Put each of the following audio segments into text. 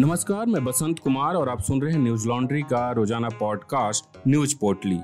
नमस्कार, मैं बसंत कुमार और आप सुन रहे हैं न्यूज़ लॉन्ड्री का रोज़ाना पॉडकास्ट, न्यूज़ पोर्टली।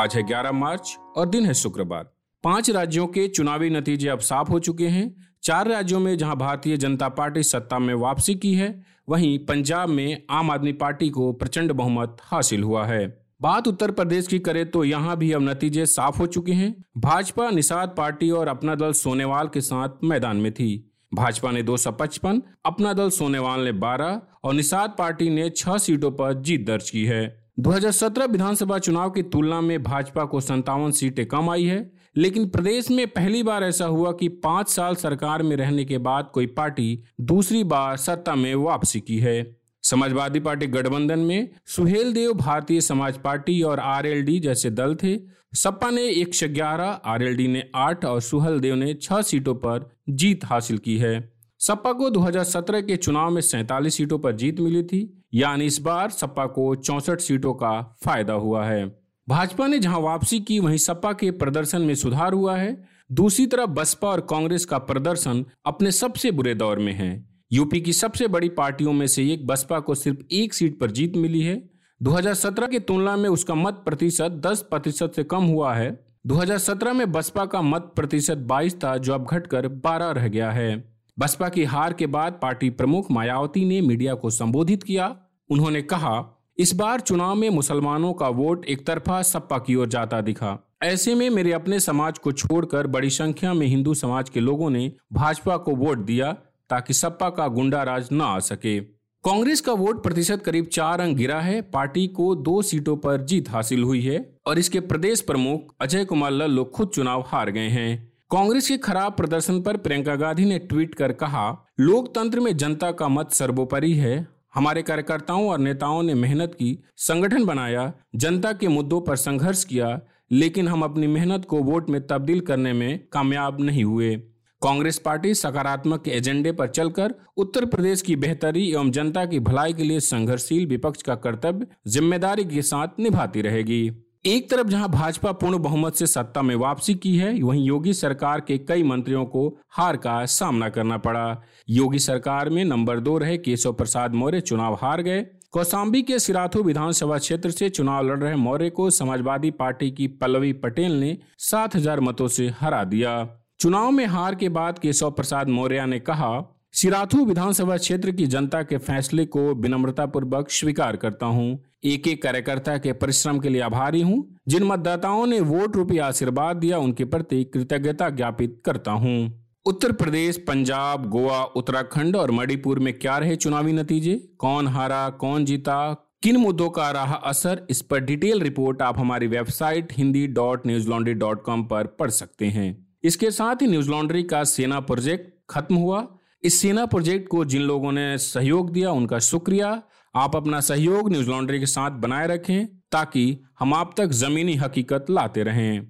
आज है 11 मार्च और दिन है शुक्रवार। पाँच राज्यों के चुनावी नतीजे अब साफ़ हो चुके हैं। चार राज्यों में जहाँ भारतीय जनता पार्टी सत्ता में वापसी की है, वहीं पंजाब में आम आदमी पार्टी को प्रचंड बहुमत हासिल हुआ है। बात उत्तर प्रदेश की करें तो यहाँ भी अब नतीजे साफ़ हो चुके हैं। भाजपा, निषाद पार्टी और अपना दल सोनेवाल के साथ मैदान में थी। भाजपा ने 255, अपना दल सोनेवाल ने 12 और निषाद पार्टी ने छह सीटों पर जीत दर्ज की है। 2017 विधानसभा चुनाव की तुलना में भाजपा को संतावन सीटें कम आई है लेकिन प्रदेश में पहली बार ऐसा हुआ कि पाँच साल सरकार में रहने के बाद कोई पार्टी दूसरी बार सत्ता में वापसी की है। समाजवादी पार्टी गठबंधन में सुहेल देव भारतीय समाज पार्टी और आरएलडी जैसे दल थे। सपा ने एक सौ ग्यारह आर ने आठ और सुहल देव ने छह सीटों पर जीत हासिल की है। सपा को 2017 के चुनाव में सैतालीस सीटों पर जीत मिली थी, यानी इस बार सपा को चौसठ सीटों का फ़ायदा हुआ है। भाजपा ने जहाँ वापसी की, वहीं सपा के प्रदर्शन में सुधार हुआ है। दूसरी तरफ़ बसपा और कांग्रेस का प्रदर्शन अपने सबसे बुरे दौर में है। यूपी की सबसे बड़ी पार्टियों में से एक बसपा को सिर्फ़ एक सीट पर जीत मिली है। 2017 की तुलना में उसका मत प्रतिशत 10 प्रतिशत से कम हुआ है। 2017 में बसपा का मत प्रतिशत 22 था, जो अब घटकर 12 रह गया है। बसपा की हार के बाद पार्टी प्रमुख मायावती ने मीडिया को संबोधित किया। उन्होंने कहा, इस बार चुनाव में मुसलमानों का वोट एक तरफा सपा की ओर जाता दिखा। ऐसे में मेरे अपने समाज को छोड़कर बड़ी संख्या में हिंदू समाज के लोगों ने भाजपा को वोट दिया, ताकि सपा का गुंडा राज न आ सके। कांग्रेस का वोट प्रतिशत करीब चार अंक गिरा है। पार्टी को दो सीटों पर जीत हासिल हुई है और इसके प्रदेश प्रमुख अजय कुमार लल्लो खुद चुनाव हार गए हैं। कांग्रेस के खराब प्रदर्शन पर प्रियंका गांधी ने ट्वीट कर कहा, लोकतंत्र में जनता का मत सर्वोपरि है। हमारे कार्यकर्ताओं और नेताओं ने मेहनत की, संगठन बनाया, जनता के मुद्दों पर संघर्ष किया, लेकिन हम अपनी मेहनत को वोट में तब्दील करने में कामयाब नहीं हुए। कांग्रेस पार्टी सकारात्मक एजेंडे पर चलकर उत्तर प्रदेश की बेहतरी एवं जनता की भलाई के लिए संघर्षशील विपक्ष का कर्तव्य ज़िम्मेदारी के साथ निभाती रहेगी। एक तरफ़ जहाँ भाजपा पूर्ण बहुमत से सत्ता में वापसी की है, वहीं योगी सरकार के कई मंत्रियों को हार का सामना करना पड़ा। योगी सरकार में नंबर दो रहे केशव प्रसाद मौर्य, चुनाव हार गए। कौसाम्बी के सिराथू विधानसभा क्षेत्र से चुनाव लड़ रहे मौर्य को समाजवादी पार्टी की पल्लवी पटेल ने सात हज़ार मतों से हरा दिया। चुनाव में हार के बाद केशव प्रसाद मौर्य ने कहा, सिराथू विधानसभा क्षेत्र की जनता के फैसले को विनम्रता पूर्वक स्वीकार करता हूँ। एक एक कार्यकर्ता के परिश्रम के लिए आभारी हूँ। जिन मतदाताओं ने वोट रूपी आशीर्वाद दिया, उनके प्रति कृतज्ञता ज्ञापित करता हूँ। उत्तर प्रदेश, पंजाब, गोवा, उत्तराखंड और मणिपुर में क्या रहे चुनावी नतीजे कौन हारा, कौन जीता किन मुद्दों का रहा असर इस पर डिटेल रिपोर्ट आप हमारी website Hindi dot news laundry dot com पर पढ़ सकते हैं इसके साथ ही न्यूज़ लॉन्ड्री का सेना प्रोजेक्ट खत्म हुआ। इस सेना प्रोजेक्ट को जिन लोगों ने सहयोग दिया, उनका शुक्रिया। आप अपना सहयोग न्यूज़ लॉन्ड्री के साथ बनाए रखें ताकि हम आप तक जमीनी हकीकत लाते रहें।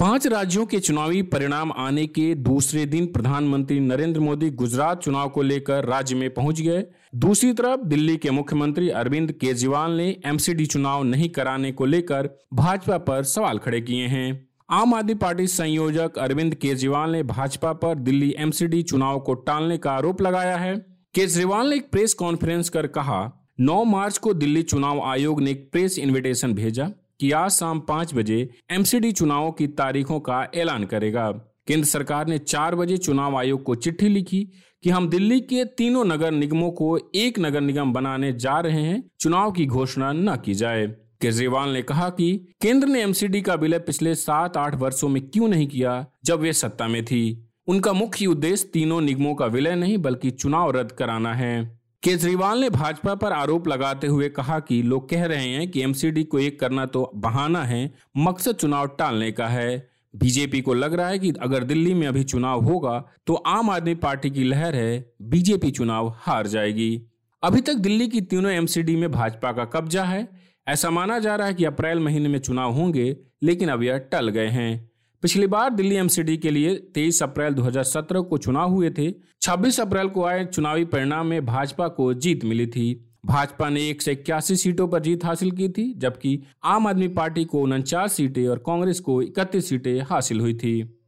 पाँच राज्यों के चुनावी परिणाम आने के दूसरे दिन प्रधानमंत्री नरेंद्र मोदी गुजरात चुनाव को लेकर राज्य में पहुँच गए। दूसरी तरफ़ दिल्ली के मुख्यमंत्री अरविंद केजरीवाल ने एमसीडी चुनाव नहीं कराने को लेकर भाजपा पर सवाल खड़े किए हैं। आम आदमी पार्टी संयोजक अरविंद केजरीवाल ने भाजपा पर दिल्ली एमसीडी चुनाव को टालने का आरोप लगाया है। केजरीवाल ने एक प्रेस कॉन्फ्रेंस कर कहा 9 मार्च को दिल्ली चुनाव आयोग ने एक प्रेस इनविटेशन भेजा कि आज शाम पाँच बजे एमसीडी चुनाव की तारीखों का ऐलान करेगा। केंद्र सरकार ने चार बजे चुनाव आयोग को चिट्ठी लिखी कि हम दिल्ली के तीनों नगर निगमों को एक नगर निगम बनाने जा रहे हैं। चुनाव की घोषणा न की जाए। केजरीवाल ने कहा कि केंद्र ने एमसीडी का विलय पिछले सात आठ वर्षों में क्यों नहीं किया, जब वे सत्ता में थी। उनका मुख्य उद्देश्य तीनों निगमों का विलय नहीं, बल्कि चुनाव रद्द कराना है। केजरीवाल ने भाजपा पर आरोप लगाते हुए कहा कि लोग कह रहे हैं कि एमसीडी को एक करना तो बहाना है, मकसद चुनाव टालने का है। बीजेपी को लग रहा है कि अगर दिल्ली में अभी चुनाव होगा तो आम आदमी पार्टी की लहर है, बीजेपी चुनाव हार जाएगी। अभी तक दिल्ली की तीनों एमसीडी में भाजपा का कब्जा है ऐसा माना जा रहा है कि अप्रैल महीने में चुनाव होंगे, लेकिन अब यह टल गए हैं। पिछली बार दिल्ली एमसीडी के लिए 23 अप्रैल 2017 को चुनाव हुए थे। 26 अप्रैल को आए चुनावी परिणाम में भाजपा को जीत मिली थी। भाजपा ने एक सौ इक्यासी सीटों पर जीत हासिल की थी, जबकि आम आदमी पार्टी को उनचास सीटें और कांग्रेस को इकतीस सीटें हासिल हुई थी।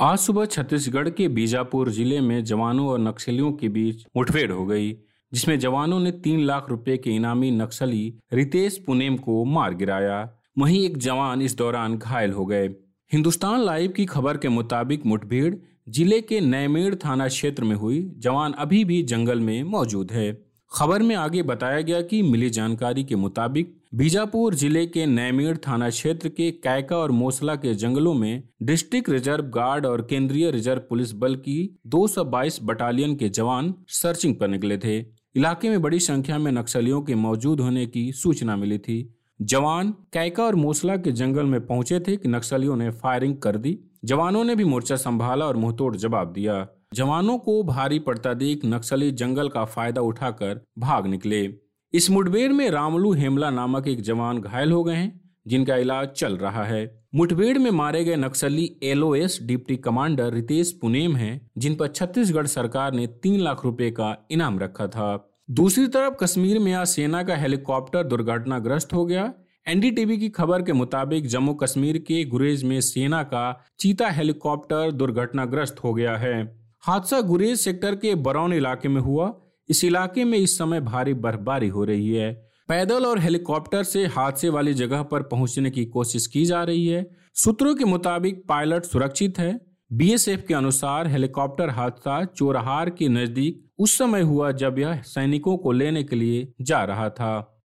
आज सुबह छत्तीसगढ़ के बीजापुर ज़िले में जवानों और नक्सलियों के बीच मुठभेड़ हो गई। जिसमें जवानों ने तीन लाख रुपए के इनामी नक्सली रितेश पुनेम को मार गिराया। वहीं एक जवान इस दौरान घायल हो गए। हिंदुस्तान लाइव की खबर के मुताबिक मुठभेड़ ज़िले के नैमेड़ थाना क्षेत्र में हुई। जवान अभी भी जंगल में मौजूद है। खबर में आगे बताया गया कि मिली जानकारी के मुताबिक बीजापुर ज़िले के नैमीर थाना क्षेत्र के कैका और मोसला के जंगलों में डिस्ट्रिक्ट रिज़र्व गार्ड और केंद्रीय रिज़र्व पुलिस बल की 222 बटालियन के जवान सर्चिंग पर निकले थे। इलाके में बड़ी संख्या में नक्सलियों के मौजूद होने की सूचना मिली थी। जवान कैका और मोसला के जंगल में पहुँचे थे कि नक्सलियों ने फायरिंग कर दी। जवानों ने भी मोर्चा संभाला और मुंहतोड़ जवाब दिया। जवानों को भारी पड़ता देख नक्सली जंगल का फ़ायदा उठाकर भाग निकले। इस मुठभेड़ में रामलू हेमला नामक एक जवान घायल हो गए हैं, जिनका इलाज चल रहा है। मुठभेड़ में मारे गए नक्सली LOS deputy commander Ritesh Punem हैं, जिन पर छत्तीसगढ़ सरकार ने तीन लाख रुपए का इनाम रखा था। दूसरी तरफ़ कश्मीर में आज सेना का हेलीकॉप्टर दुर्घटनाग्रस्त हो गया। एनडीटीवी की खबर के मुताबिक जम्मू कश्मीर के गुरेज में सेना का चीता हेलीकॉप्टर दुर्घटनाग्रस्त हो गया है। हादसा गुरेज सेक्टर के बरौन इलाके में हुआ। इस इलाके में इस समय भारी बर्फबारी हो रही है। पैदल और हेलीकॉप्टर से हादसे वाली जगह पर पहुँचने की कोशिश की जा रही है। सूत्रों के मुताबिक पायलट सुरक्षित है। बीएसएफ के अनुसार हेलीकॉप्टर हादसा चोरहार के नज़दीक उस समय हुआ जब यह सैनिकों को लेने के लिए जा रहा था।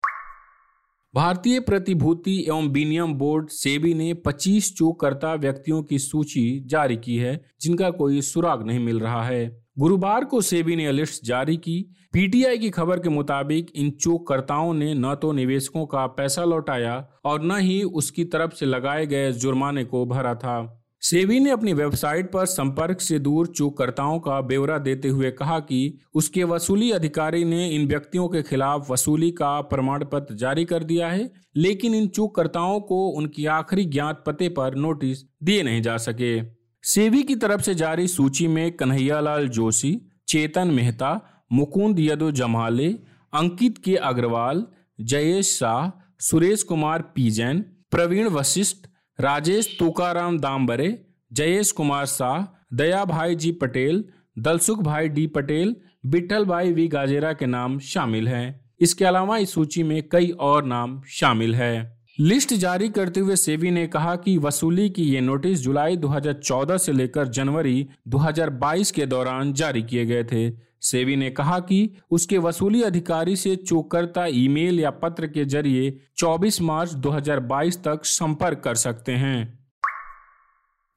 भारतीय प्रतिभूति एवं विनियम बोर्ड सेबी ने 25 चोककर्ता व्यक्तियों की सूची जारी की है, जिनका कोई सुराग नहीं मिल रहा है। गुरुवार को सेबी ने लिस्ट जारी की। पीटीआई की खबर के मुताबिक इन चोककर्ताओं ने न तो निवेशकों का पैसा लौटाया और न ही उसकी तरफ़ से लगाए गए जुर्माने को भरा था। सेबी ने अपनी वेबसाइट पर संपर्क से दूर चूककर्ताओं का ब्यौरा देते हुए कहा कि उसके वसूली अधिकारी ने इन व्यक्तियों के खिलाफ वसूली का प्रमाण पत्र जारी कर दिया है, लेकिन इन चूककर्ताओं को उनकी आखिरी ज्ञात पते पर नोटिस दिए नहीं जा सके। सेबी की तरफ़ से जारी सूची में कन्हैयालाल जोशी, चेतन मेहता, मुकुंद यदु जमाले अंकित के अग्रवाल, जयेश शाह, सुरेश कुमार पीजैन, प्रवीण वशिष्ठ, राजेश तुकाराम दाम्बरे जयेश कुमार शाह दया भाई जी पटेल दलसुख भाई डी पटेल बिठल भाई वी गाजेरा के नाम शामिल हैं। इसके अलावा इस सूची में कई और नाम शामिल है। लिस्ट जारी करते हुए सेबी ने कहा कि वसूली की ये नोटिस जुलाई 2014 से लेकर जनवरी 2022 के दौरान जारी किए गए थे। सेबी ने कहा कि उसके वसूली अधिकारी से चोकरता ईमेल या पत्र के ज़रिए 24 मार्च 2022 तक संपर्क कर सकते हैं।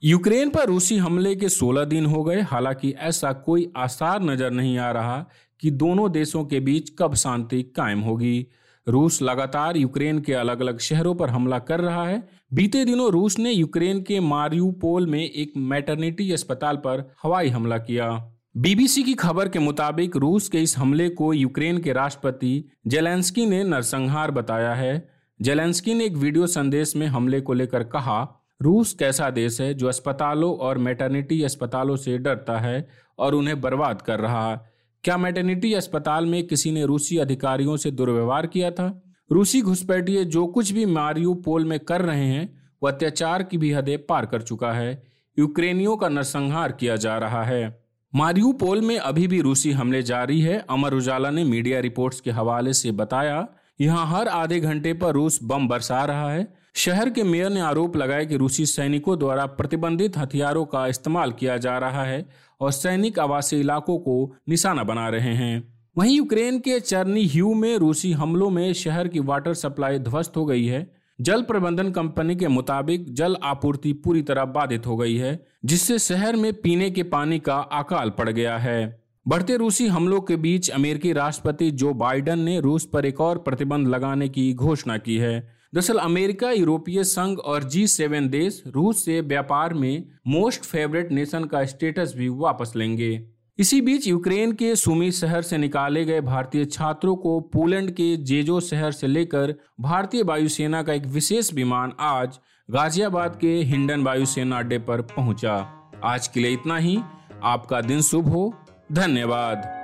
यूक्रेन पर रूसी हमले के 16 दिन हो गए। हालाँकि ऐसा कोई आसार नज़र नहीं आ रहा कि दोनों देशों के बीच कब शांति कायम होगी। रूस लगातार यूक्रेन के अलग अलग शहरों पर हमला कर रहा है। बीते दिनों रूस ने यूक्रेन के मारियूपोल में एक मैटरनिटी अस्पताल पर हवाई हमला किया। बीबीसी की खबर के मुताबिक रूस के इस हमले को यूक्रेन के राष्ट्रपति जेलेंस्की ने नरसंहार बताया है। जेलेंस्की ने एक वीडियो संदेश में हमले को लेकर कहा, रूस कैसा देश है जो अस्पतालों और मैटर्निटी अस्पतालों से डरता है और उन्हें बर्बाद कर रहा है। क्या मैटर्निटी अस्पताल में किसी ने रूसी अधिकारियों से दुर्व्यवहार किया था? रूसी घुसपैठिए जो कुछ भी मारियो पोल में कर रहे हैं वह अत्याचार की भी हदें पार कर चुका है। यूक्रेनियों का नरसंहार किया जा रहा है। मारियूपोल में अभी भी रूसी हमले जारी है, अमर उजाला ने मीडिया रिपोर्ट्स के हवाले से बताया। यहाँ हर आधे घंटे पर रूस बम बरसा रहा है। शहर के मेयर ने आरोप लगाया कि रूसी सैनिकों द्वारा प्रतिबंधित हथियारों का इस्तेमाल किया जा रहा है। और सैनिक आवासीय इलाकों को निशाना बना रहे हैं। वहीं यूक्रेन के चरनी ह्यू में रूसी हमलों में शहर की वाटर सप्लाई ध्वस्त हो गई है। जल प्रबंधन कंपनी के मुताबिक जल आपूर्ति पूरी तरह बाधित हो गई है, जिससे शहर में पीने के पानी का अकाल पड़ गया है। बढ़ते रूसी हमलों के बीच अमेरिकी राष्ट्रपति जो बाइडन ने रूस पर एक और प्रतिबंध लगाने की घोषणा की है। दरअसल अमेरिका, यूरोपीय संघ और जी सेवन देश रूस से व्यापार में मोस्ट फेवरेट नेशन का स्टेटस भी वापस लेंगे। इसी बीच यूक्रेन के सुमी शहर से निकाले गए भारतीय छात्रों को पोलैंड के जेजो शहर से लेकर भारतीय वायुसेना का एक विशेष विमान आज गाजियाबाद के हिंडन वायुसेना अड्डे पर पहुँचा। आज के लिए इतना ही। आपका दिन शुभ हो। धन्यवाद।